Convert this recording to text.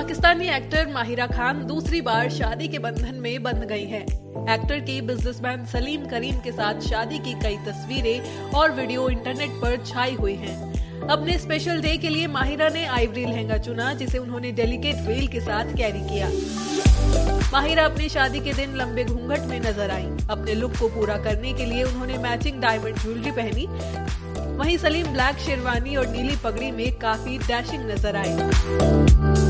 Pakistani actor Mahira Khan दूसरी बार शादी के बंधन में बंध गई हैं। एक्टर की बिजनेसमैन सलीम करीम के साथ शादी की कई तस्वीरें और वीडियो इंटरनेट पर छाई हुई हैं। अपने स्पेशल डे के लिए माहिरा ने आइवरी लहंगा चुना, जिसे उन्होंने डेलिकेट वेल के साथ कैरी किया माहिरा अपनी शादी के दिन लंबे घूंघट में नज़र आई अपने लुक को पूरा करने के लिए उन्होंने मैचिंग डायमंड ज्वेलरी पहनी वहीं सलीम ब्लैक शेरवानी और नीली पगड़ी में काफ़ी डैशिंग नज़र आई